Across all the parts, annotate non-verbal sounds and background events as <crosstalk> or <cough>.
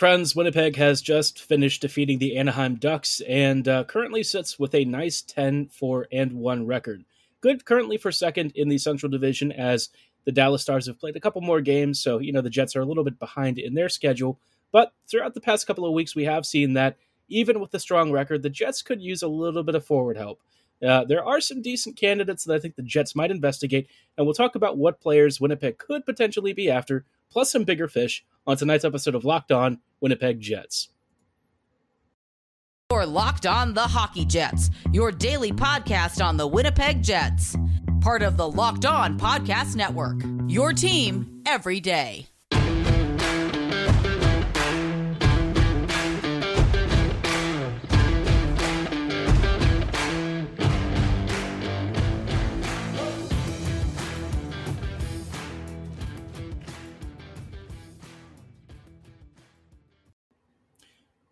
Friends, Winnipeg has just finished defeating the Anaheim Ducks and uh, currently sits with a nice 10 4 and 1 record. Good currently for second in the Central Division as the Dallas Stars have played a couple more games, so you know the Jets are a little bit behind in their schedule. But throughout the past couple of weeks, we have seen that even with the strong record, the Jets could use a little bit of forward help. Uh, there are some decent candidates that I think the Jets might investigate, and we'll talk about what players Winnipeg could potentially be after, plus some bigger fish, on tonight's episode of Locked On Winnipeg Jets. Or Locked On the Hockey Jets, your daily podcast on the Winnipeg Jets. Part of the Locked On Podcast Network. Your team every day.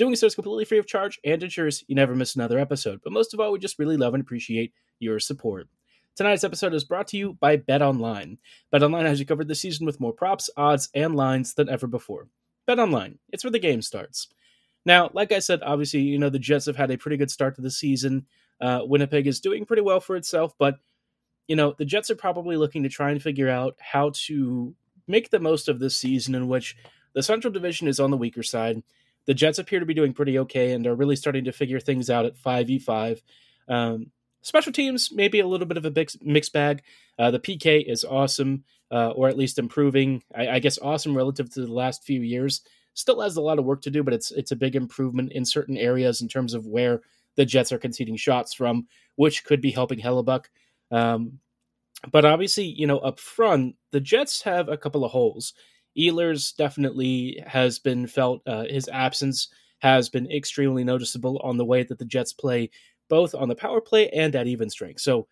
Doing so is completely free of charge and ensures you never miss another episode. But most of all, we just really love and appreciate your support. Tonight's episode is brought to you by Bet Online. Bet Online has you covered this season with more props, odds, and lines than ever before. Bet Online, it's where the game starts. Now, like I said, obviously, you know, the Jets have had a pretty good start to the season. Uh, Winnipeg is doing pretty well for itself, but, you know, the Jets are probably looking to try and figure out how to make the most of this season in which the Central Division is on the weaker side the Jets appear to be doing pretty okay and are really starting to figure things out at 5v5. Um, special teams, maybe a little bit of a big mixed bag. Uh, the PK is awesome, uh, or at least improving. I, I, guess awesome relative to the last few years. Still has a lot of work to do, but it's it's a big improvement in certain areas in terms of where the Jets are conceding shots from, which could be helping Hellebuyck. Um, but obviously, you know, up front, the Jets have a couple of holes. Ehlers definitely has been felt. Uh, his absence has been extremely noticeable on the way that the Jets play, both on the power play and at even strength. So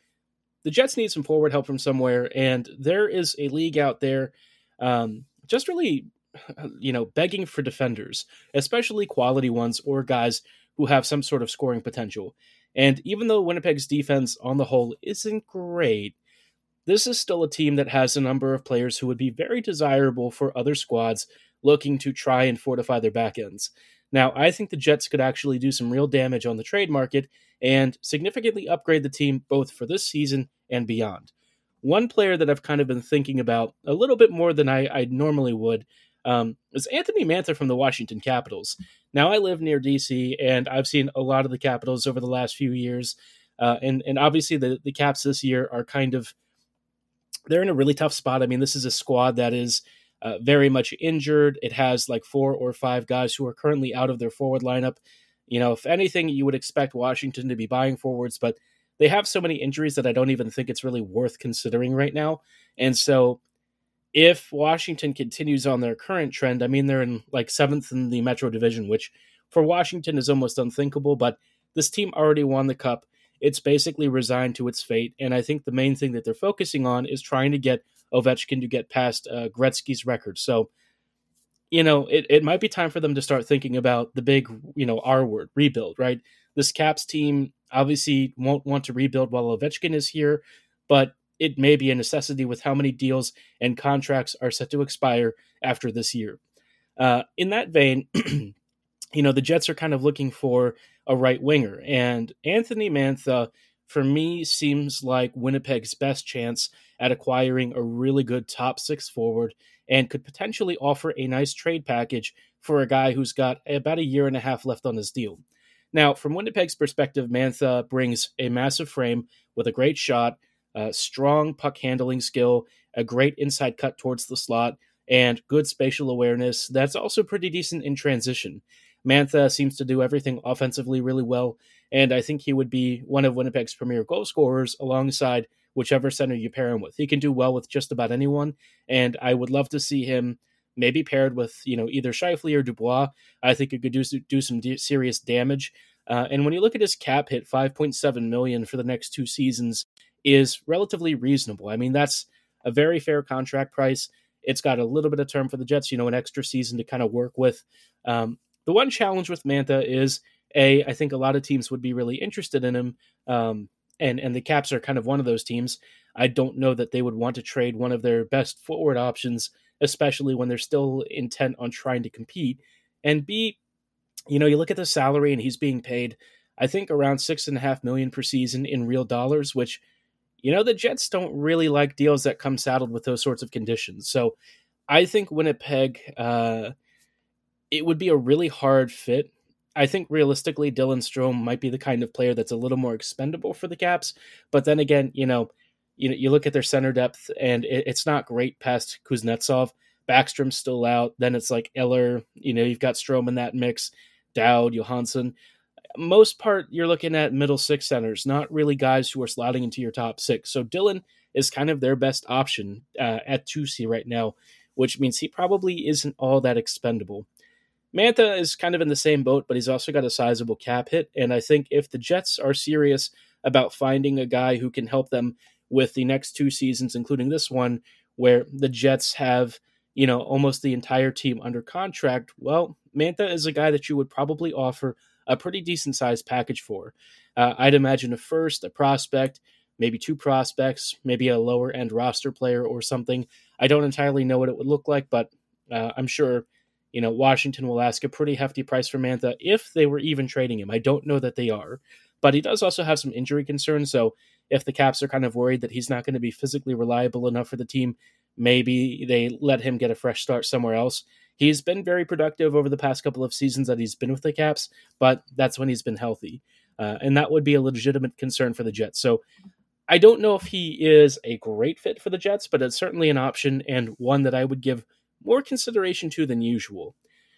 the Jets need some forward help from somewhere, and there is a league out there um, just really, <sighs> you know, begging for defenders, especially quality ones or guys who have some sort of scoring potential. And even though Winnipeg's defense on the whole isn't great, this is still a team that has a number of players who would be very desirable for other squads looking to try and fortify their back ends. Now, I think the Jets could actually do some real damage on the trade market and significantly upgrade the team both for this season and beyond. One player that I've kind of been thinking about a little bit more than I, I normally would um, is Anthony Mantha from the Washington Capitals. Now, I live near DC, and I've seen a lot of the Capitals over the last few years. Uh, and, and obviously, the, the Caps this year are kind of they're in a really tough spot. I mean, this is a squad that is uh, very much injured. It has like four or five guys who are currently out of their forward lineup. You know, if anything, you would expect Washington to be buying forwards, but they have so many injuries that I don't even think it's really worth considering right now. And so, if Washington continues on their current trend, I mean, they're in like seventh in the Metro Division, which for Washington is almost unthinkable, but this team already won the cup it's basically resigned to its fate. And I think the main thing that they're focusing on is trying to get Ovechkin to get past uh, Gretzky's record. So, you know, it, it might be time for them to start thinking about the big, you know, R word, rebuild, right? This Caps team obviously won't want to rebuild while Ovechkin is here, but it may be a necessity with how many deals and contracts are set to expire after this year. Uh, in that vein, <clears throat> you know, the Jets are kind of looking for a right winger. And Anthony Mantha, for me, seems like Winnipeg's best chance at acquiring a really good top six forward and could potentially offer a nice trade package for a guy who's got about a year and a half left on his deal. Now, from Winnipeg's perspective, Mantha brings a massive frame with a great shot, a strong puck handling skill, a great inside cut towards the slot, and good spatial awareness that's also pretty decent in transition. Mantha seems to do everything offensively really well, and I think he would be one of Winnipeg's premier goal scorers alongside whichever center you pair him with. He can do well with just about anyone, and I would love to see him maybe paired with you know either Scheifele or Dubois. I think it could do do some serious damage. Uh, and when you look at his cap hit, 5.7 million for the next two seasons is relatively reasonable. I mean, that's a very fair contract price. It's got a little bit of term for the Jets, you know, an extra season to kind of work with. Um, the one challenge with Mantha is a. I think a lot of teams would be really interested in him, um, and and the Caps are kind of one of those teams. I don't know that they would want to trade one of their best forward options, especially when they're still intent on trying to compete. And B, you know, you look at the salary and he's being paid, I think around six and a half million per season in real dollars, which, you know, the Jets don't really like deals that come saddled with those sorts of conditions. So I think Winnipeg, uh, it would be a really hard fit. I think realistically, Dylan Strome might be the kind of player that's a little more expendable for the Caps. But then again, you know, you you look at their center depth and it, it's not great past Kuznetsov. Backstrom's still out. Then it's like Eller. You know, you've got Strome in that mix. Dowd, Johansson. Most part, you're looking at middle six centers, not really guys who are sliding into your top six. So Dylan is kind of their best option uh, at 2C right now, which means he probably isn't all that expendable. Mantha is kind of in the same boat, but he's also got a sizable cap hit. And I think if the Jets are serious about finding a guy who can help them with the next two seasons, including this one, where the Jets have, you know, almost the entire team under contract, well, Mantha is a guy that you would probably offer a pretty decent sized package for. Uh, I'd imagine a first, a prospect, maybe two prospects, maybe a lower end roster player or something. I don't entirely know what it would look like, but uh, I'm sure you know Washington will ask a pretty hefty price for Mantha if they were even trading him. I don't know that they are, but he does also have some injury concerns. So if the Caps are kind of worried that he's not going to be physically reliable enough for the team, maybe they let him get a fresh start somewhere else. He's been very productive over the past couple of seasons that he's been with the Caps, but that's when he's been healthy. Uh, and that would be a legitimate concern for the Jets. So I don't know if he is a great fit for the Jets, but it's certainly an option and one that I would give more consideration to than usual.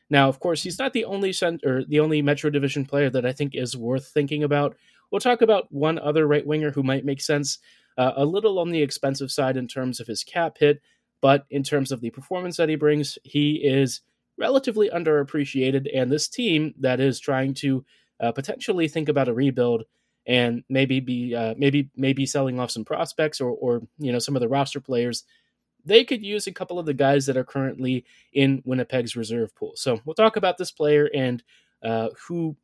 Now, of course, he's not the only center, the only Metro Division player that I think is worth thinking about. We'll talk about one other right winger who might make sense, uh, a little on the expensive side in terms of his cap hit, but in terms of the performance that he brings, he is relatively underappreciated. And this team that is trying to uh, potentially think about a rebuild and maybe be uh, maybe maybe selling off some prospects or or you know some of the roster players, they could use a couple of the guys that are currently in Winnipeg's reserve pool. So we'll talk about this player and uh, who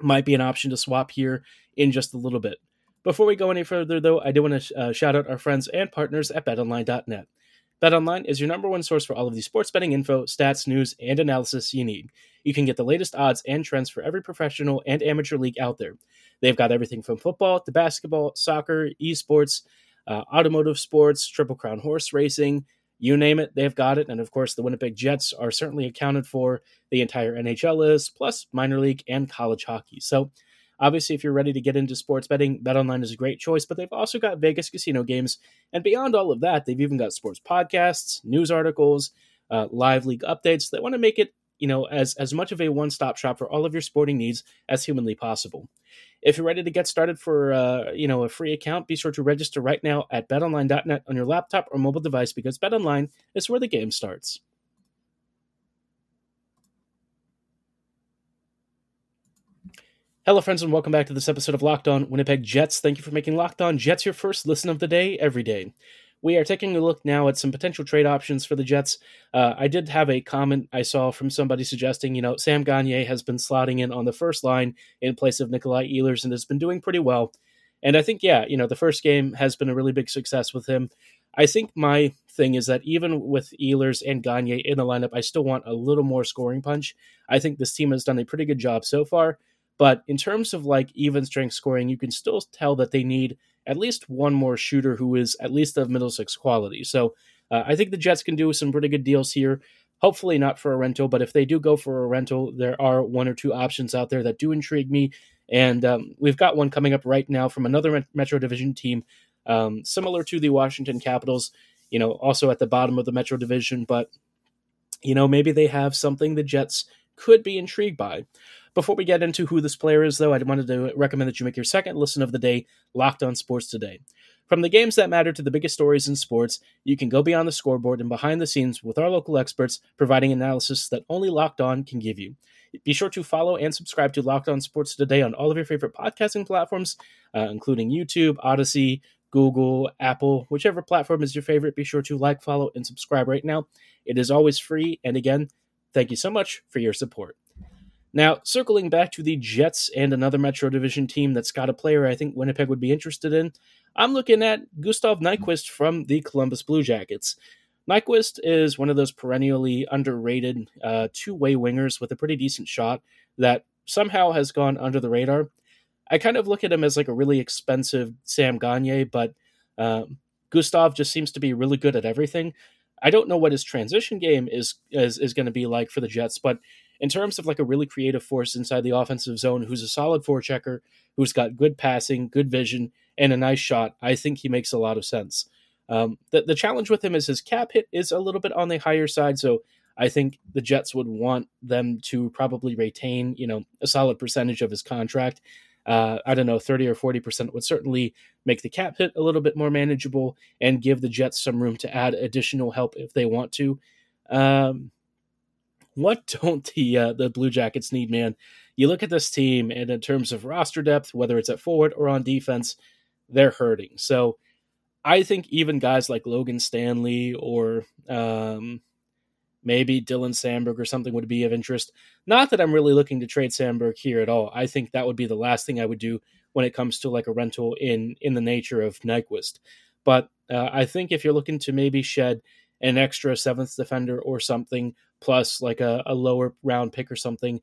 might be an option to swap here in just a little bit. Before we go any further, though, I do want to uh, shout out our friends and partners at BetOnline.net. BetOnline is your number one source for all of the sports betting info, stats, news, and analysis you need. You can get the latest odds and trends for every professional and amateur league out there. They've got everything from football to basketball, soccer, esports, uh, automotive sports, Triple Crown horse racing, you name it, they've got it. And of course, the Winnipeg Jets are certainly accounted for. The entire NHL is, plus minor league and college hockey. So Obviously, if you're ready to get into sports betting, BetOnline is a great choice, but they've also got Vegas casino games. And beyond all of that, they've even got sports podcasts, news articles, uh, live league updates. They want to make it, you know, as, as much of a one stop shop for all of your sporting needs as humanly possible. If you're ready to get started for, uh, you know, a free account, be sure to register right now at betonline.net on your laptop or mobile device because BetOnline is where the game starts. Hello, friends, and welcome back to this episode of Locked On Winnipeg Jets. Thank you for making Locked On Jets your first listen of the day every day. We are taking a look now at some potential trade options for the Jets. Uh, I did have a comment I saw from somebody suggesting, you know, Sam Gagner has been slotting in on the first line in place of Nikolai Ehlers and has been doing pretty well. And I think, yeah, you know, the first game has been a really big success with him. I think my thing is that even with Ehlers and Gagner in the lineup, I still want a little more scoring punch. I think this team has done a pretty good job so far. But in terms of like even strength scoring, you can still tell that they need at least one more shooter who is at least of middle six quality. So uh, I think the Jets can do some pretty good deals here. Hopefully not for a rental, but if they do go for a rental, there are one or two options out there that do intrigue me. And um, we've got one coming up right now from another Metro Division team, um, similar to the Washington Capitals. You know, also at the bottom of the Metro Division, but you know maybe they have something the Jets could be intrigued by. Before we get into who this player is, though, I wanted to recommend that you make your second listen of the day locked on sports today. From the games that matter to the biggest stories in sports, you can go beyond the scoreboard and behind the scenes with our local experts providing analysis that only Locked On can give you. Be sure to follow and subscribe to Locked On Sports Today on all of your favorite podcasting platforms, uh, including YouTube, Audacy, Google, Apple, whichever platform is your favorite. Be sure to like, follow, and subscribe right now. It is always free. And again, thank you so much for your support. Now, circling back to the Jets and another Metro Division team that's got a player I think Winnipeg would be interested in, I'm looking at Gustav Nyquist from the Columbus Blue Jackets. Nyquist is one of those perennially underrated uh, two way wingers with a pretty decent shot that somehow has gone under the radar. I kind of look at him as like a really expensive Sam Gagner, but um, Gustav just seems to be really good at everything. I don't know what his transition game is is, is going to be like for the Jets, but in terms of like a really creative force inside the offensive zone, who's a solid forechecker, who's got good passing, good vision, and a nice shot, I think he makes a lot of sense. Um, the, the challenge with him is his cap hit is a little bit on the higher side, so I think the Jets would want them to probably retain, you know, a solid percentage of his contract. Uh, I don't know, 30 or 40% would certainly make the cap hit a little bit more manageable and give the Jets some room to add additional help if they want to. Um, what don't the uh, the Blue Jackets need, man? You look at this team, and in terms of roster depth, whether it's at forward or on defense, they're hurting. So I think even guys like Logan Stanley or um, maybe Dylan Samberg or something would be of interest. Not that I'm really looking to trade Samberg here at all. I think that would be the last thing I would do when it comes to like a rental in in the nature of Nyquist. But uh, I think if you're looking to maybe shed an extra seventh defender or something, plus like a, a lower round pick or something,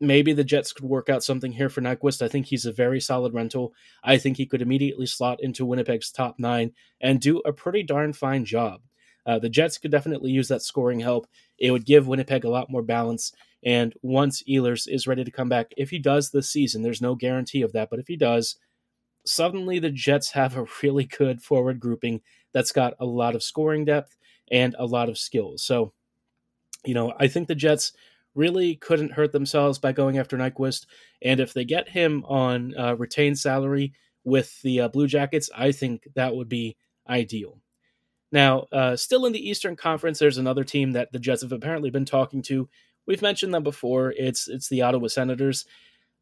maybe the Jets could work out something here for Nyquist. I think he's a very solid rental. I think he could immediately slot into Winnipeg's top nine and do a pretty darn fine job. Uh, the Jets could definitely use that scoring help. It would give Winnipeg a lot more balance. And once Ehlers is ready to come back, if he does this season, there's no guarantee of that, but if he does, suddenly the Jets have a really good forward grouping that's got a lot of scoring depth and a lot of skills. So, you know, I think the Jets really couldn't hurt themselves by going after Nyquist. And if they get him on uh, retained salary with the uh, Blue Jackets, I think that would be ideal. Now, uh, still in the Eastern Conference, there's another team that the Jets have apparently been talking to. We've mentioned them before. It's it's the Ottawa Senators.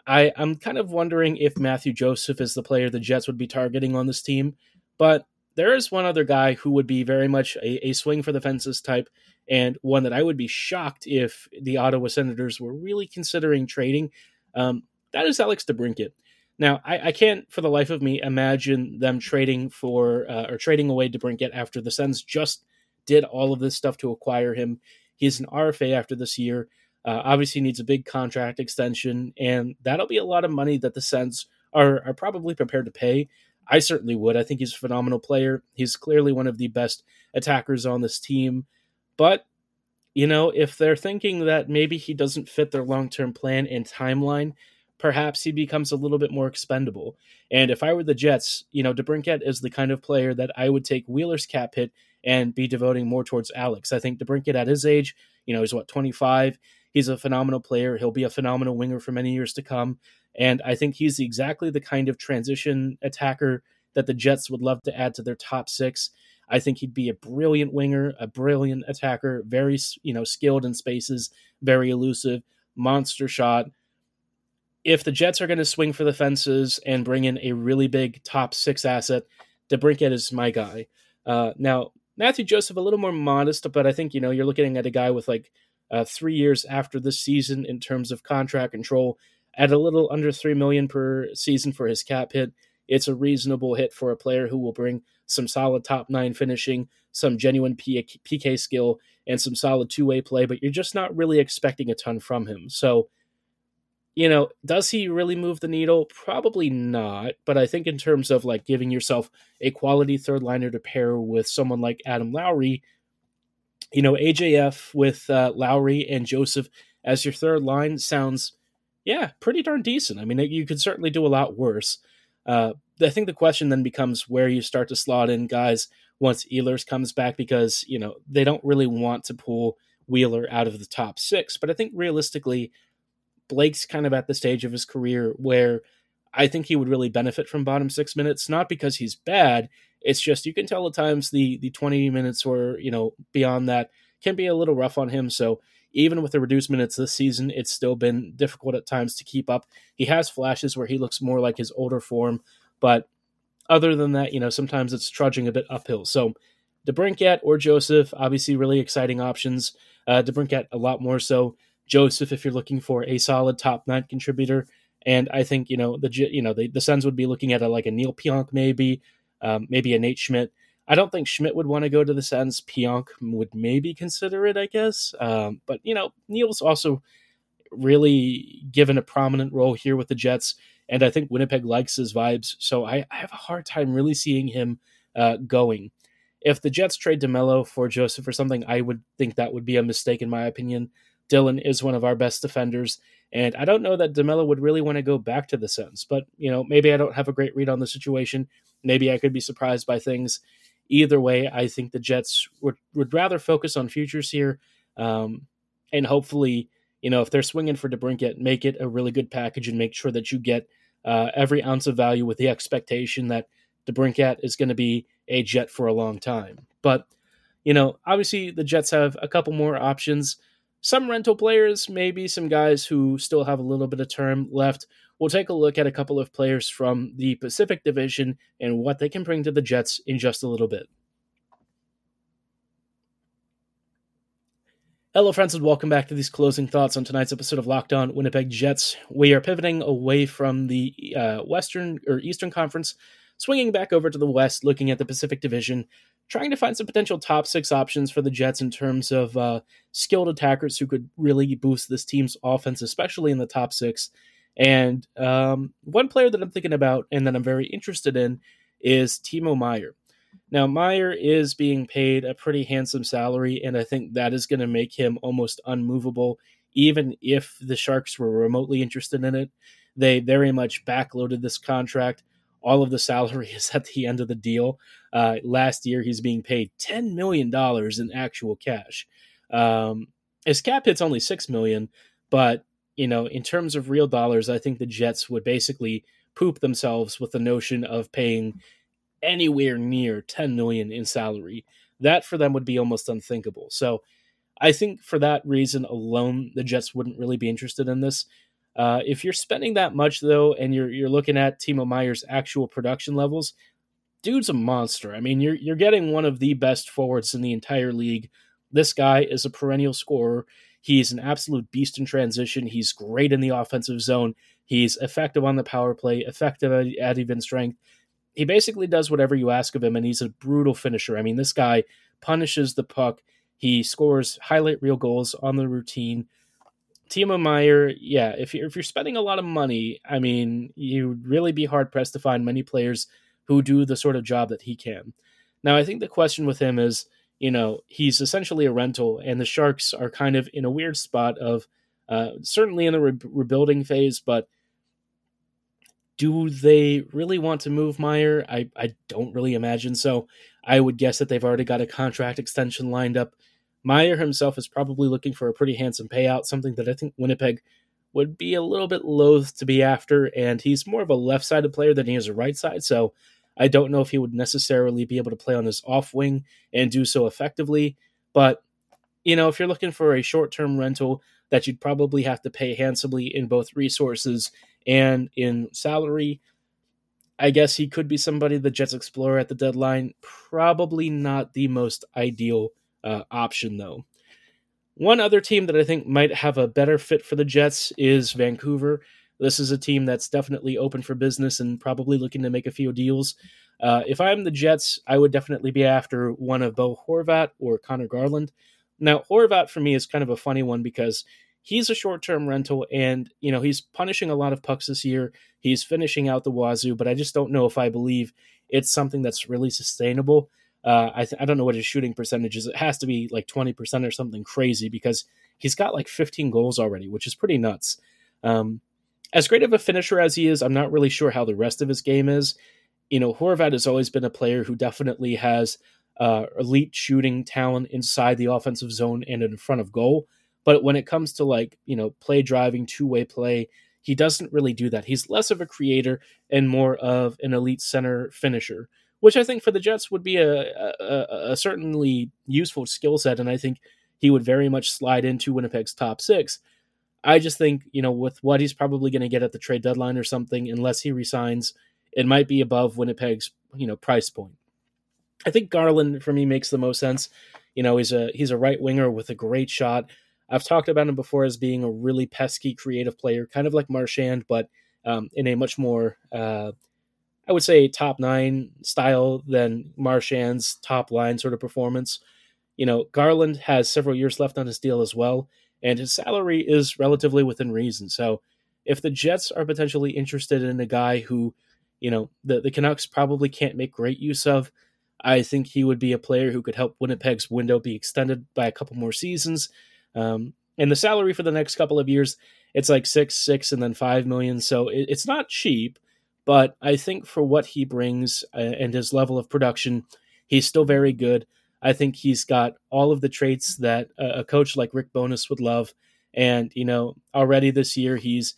I, I'm kind of wondering if Matthew Joseph is the player the Jets would be targeting on this team, but there is one other guy who would be very much a, a swing for the fences type and one that I would be shocked if the Ottawa Senators were really considering trading. Um, that is Alex DeBrincat. Now, I, I, can't for the life of me imagine them trading for uh, or trading away DeBrincat after the Sens just did all of this stuff to acquire him. He's an RFA after this year. Uh, obviously, needs a big contract extension, and that'll be a lot of money that the Sens are, are probably prepared to pay. I certainly would. I think he's a phenomenal player. He's clearly one of the best attackers on this team. But, you know, if they're thinking that maybe he doesn't fit their long term plan and timeline, perhaps he becomes a little bit more expendable. And if I were the Jets, you know, DeBrincat is the kind of player that I would take Wheeler's cap hit and be devoting more towards Alex. I think DeBrincat at his age, you know, he's what, 25? He's a phenomenal player. He'll be a phenomenal winger for many years to come. And I think he's exactly the kind of transition attacker that the Jets would love to add to their top six. I think he'd be a brilliant winger, a brilliant attacker, very you know skilled in spaces, very elusive, monster shot. If the Jets are going to swing for the fences and bring in a really big top six asset, DeBrincat is my guy. Uh, now Matthew Joseph a little more modest, but I think you know you're looking at a guy with like uh, three years after this season in terms of contract control at a little under three million per season for his cap hit. It's a reasonable hit for a player who will bring some solid top nine finishing, some genuine PK skill, and some solid two way play, but you're just not really expecting a ton from him. So, you know, does he really move the needle? Probably not. But I think in terms of like giving yourself a quality third liner to pair with someone like Adam Lowry, you know, AJF with uh, Lowry and Joseph as your third line sounds, yeah, pretty darn decent. I mean, you could certainly do a lot worse. Uh, I think the question then becomes where you start to slot in guys once Ehlers comes back because you know they don't really want to pull Wheeler out of the top six. But I think realistically, Blake's kind of at the stage of his career where I think he would really benefit from bottom six minutes, not because he's bad. It's just you can tell at times the the 20 minutes or you know beyond that can be a little rough on him. So even with the reduced minutes this season, it's still been difficult at times to keep up. He has flashes where he looks more like his older form, but other than that, you know, sometimes it's trudging a bit uphill. So DeBrincat or Joseph, obviously really exciting options. Uh, DeBrincat a lot more so. Joseph, if you're looking for a solid top nine contributor, and I think you know the you know the, the Sens would be looking at a, like a Neal Pionk maybe, um, maybe a Nate Schmidt. I don't think Schmidt would want to go to the Sens. Pionk would maybe consider it, I guess. Um, but you know, Neal's also really given a prominent role here with the Jets, and I think Winnipeg likes his vibes. So I, I have a hard time really seeing him uh, going. If the Jets trade DeMelo for Joseph or something, I would think that would be a mistake in my opinion. Dylan is one of our best defenders, and I don't know that DeMelo would really want to go back to the Sens. But you know, maybe I don't have a great read on the situation. Maybe I could be surprised by things either way, I think the Jets would, would rather focus on futures here, um, and hopefully, you know, if they're swinging for DeBrincat, make it a really good package and make sure that you get uh, every ounce of value with the expectation that DeBrincat is going to be a Jet for a long time. But you know, obviously the Jets have a couple more options. Some rental players, maybe some guys who still have a little bit of term left. We'll take a look at a couple of players from the Pacific Division and what they can bring to the Jets in just a little bit. Hello, friends, and welcome back to these closing thoughts on tonight's episode of Locked On Winnipeg Jets. We are pivoting away from the uh, Western or Eastern Conference, swinging back over to the West, looking at the Pacific Division, trying to find some potential top six options for the Jets in terms of uh, skilled attackers who could really boost this team's offense, especially in the top six. And um, one player that I'm thinking about and that I'm very interested in is Timo Meier. Now, Meier is being paid a pretty handsome salary, and I think that is going to make him almost unmovable, even if the Sharks were remotely interested in it. They very much backloaded this contract. All of the salary <laughs> is at the end of the deal. Uh, last year, he's being paid $10 million in actual cash. Um, his cap hit's only 6 million, but you know, in terms of real dollars, I think the Jets would basically poop themselves with the notion of paying anywhere near 10 million in salary. That for them would be almost unthinkable. So I think for that reason alone, the Jets wouldn't really be interested in this. Uh, if you're spending that much though, and you're you're looking at Timo Meier's actual production levels, dude's a monster. I mean, you're you're getting one of the best forwards in the entire league. This guy is a perennial scorer. He's an absolute beast in transition. He's great in the offensive zone. He's effective on the power play, effective at, at even strength. He basically does whatever you ask of him, and he's a brutal finisher. I mean, this guy punishes the puck. He scores highlight reel goals on the routine. Timo Meier, yeah, if you're, if you're spending a lot of money, I mean, you'd really be hard pressed to find many players who do the sort of job that he can. Now, I think the question with him is you know, he's essentially a rental, and the Sharks are kind of in a weird spot of uh, certainly in the re- rebuilding phase, but do they really want to move Meier? I, I don't really imagine so. I would guess that they've already got a contract extension lined up. Meier himself is probably looking for a pretty handsome payout, something that I think Winnipeg would be a little bit loath to be after, and he's more of a left sided player than he is a right side, so I don't know if he would necessarily be able to play on his off wing and do so effectively. But, you know, if you're looking for a short term rental that you'd probably have to pay handsomely in both resources and in salary, I guess he could be somebody the Jets explore at the deadline. Probably not the most ideal uh, option, though. One other team that I think might have a better fit for the Jets is Vancouver. This is a team that's definitely open for business and probably looking to make a few deals. Uh, if I'm the Jets, I would definitely be after one of Bo Horvat or Conor Garland. Now, Horvat for me is kind of a funny one because he's a short term rental and, you know, he's punishing a lot of pucks this year. He's finishing out the wazoo, but I just don't know if I believe it's something that's really sustainable. Uh, I, th- I don't know what his shooting percentage is. It has to be like 20% or something crazy because he's got like 15 goals already, which is pretty nuts. Um, as great of a finisher as he is, I'm not really sure how the rest of his game is. You know, Horvat has always been a player who definitely has uh, elite shooting talent inside the offensive zone and in front of goal. But when it comes to like, you know, play driving, two way play, he doesn't really do that. He's less of a creator and more of an elite center finisher, which I think for the Jets would be a, a, a certainly useful skill set. And I think he would very much slide into Winnipeg's top six. I just think, you know, with what he's probably going to get at the trade deadline or something, unless he resigns, it might be above Winnipeg's, you know, price point. I think Garland for me makes the most sense. You know, he's a he's a right winger with a great shot. I've talked about him before as being a really pesky, creative player, kind of like Marchand, but um, in a much more, uh, I would say, top nine style than Marchand's top line sort of performance. You know, Garland has several years left on his deal as well, and his salary is relatively within reason. So, if the Jets are potentially interested in a guy who, you know, the, the Canucks probably can't make great use of, I think he would be a player who could help Winnipeg's window be extended by a couple more seasons. Um, and the salary for the next couple of years, it's like six, six, and then five million. So it, it's not cheap, but I think for what he brings uh, and his level of production, he's still very good. I think he's got all of the traits that a, coach like Rick Bowness would love. And, you know, already this year, he's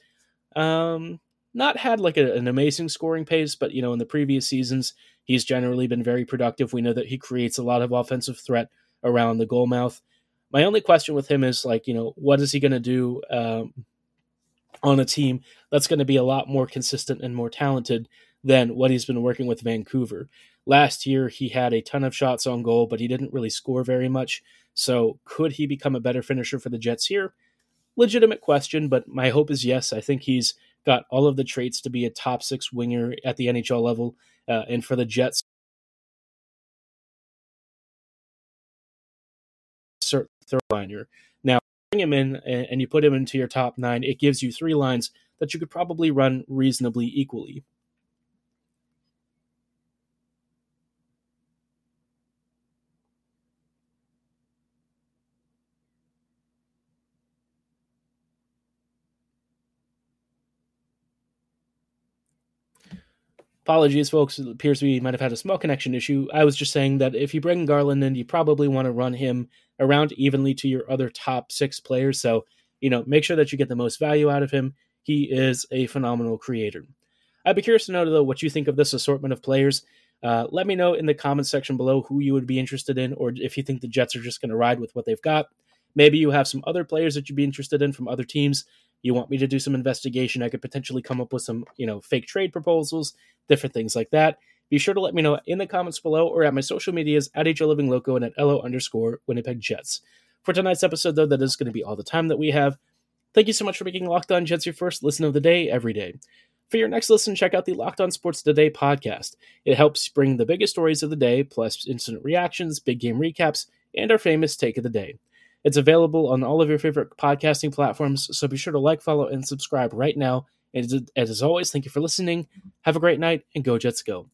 um, not had like a, an amazing scoring pace, but, you know, in the previous seasons, He's generally been very productive. We know that he creates a lot of offensive threat around the goal mouth. My only question with him is like, you know, what is he going to do um, on a team that's going to be a lot more consistent and more talented than what he's been working with Vancouver? Last year, he had a ton of shots on goal, but he didn't really score very much. So, could he become a better finisher for the Jets here? Legitimate question, but my hope is yes. I think he's got all of the traits to be a top six winger at the NHL level uh, and for the Jets, third liner. Now, bring him in and you put him into your top nine, it gives you three lines that you could probably run reasonably equally. Apologies, folks. It appears we might have had a small connection issue. I was just saying that if you bring Garland in, you probably want to run him around evenly to your other top six players. So, you know, make sure that you get the most value out of him. He is a phenomenal creator. I'd be curious to know, though, what you think of this assortment of players. Uh, let me know in the comments section below who you would be interested in, or if you think the Jets are just going to ride with what they've got. Maybe you have some other players that you'd be interested in from other teams you want me to do some investigation, I could potentially come up with some, you know, fake trade proposals, different things like that. Be sure to let me know in the comments below or at my social medias at HL Living Loco and at LO underscore Winnipeg Jets. For tonight's episode, though, that is going to be all the time that we have. Thank you so much for making Locked On Jets your first listen of the day every day. For your next listen, check out the Locked On Sports Today podcast. It helps bring the biggest stories of the day, plus instant reactions, big game recaps, and our famous take of the day. It's available on all of your favorite podcasting platforms, so be sure to like, follow, and subscribe right now. And as always, thank you for listening. Have a great night, and go Jets go.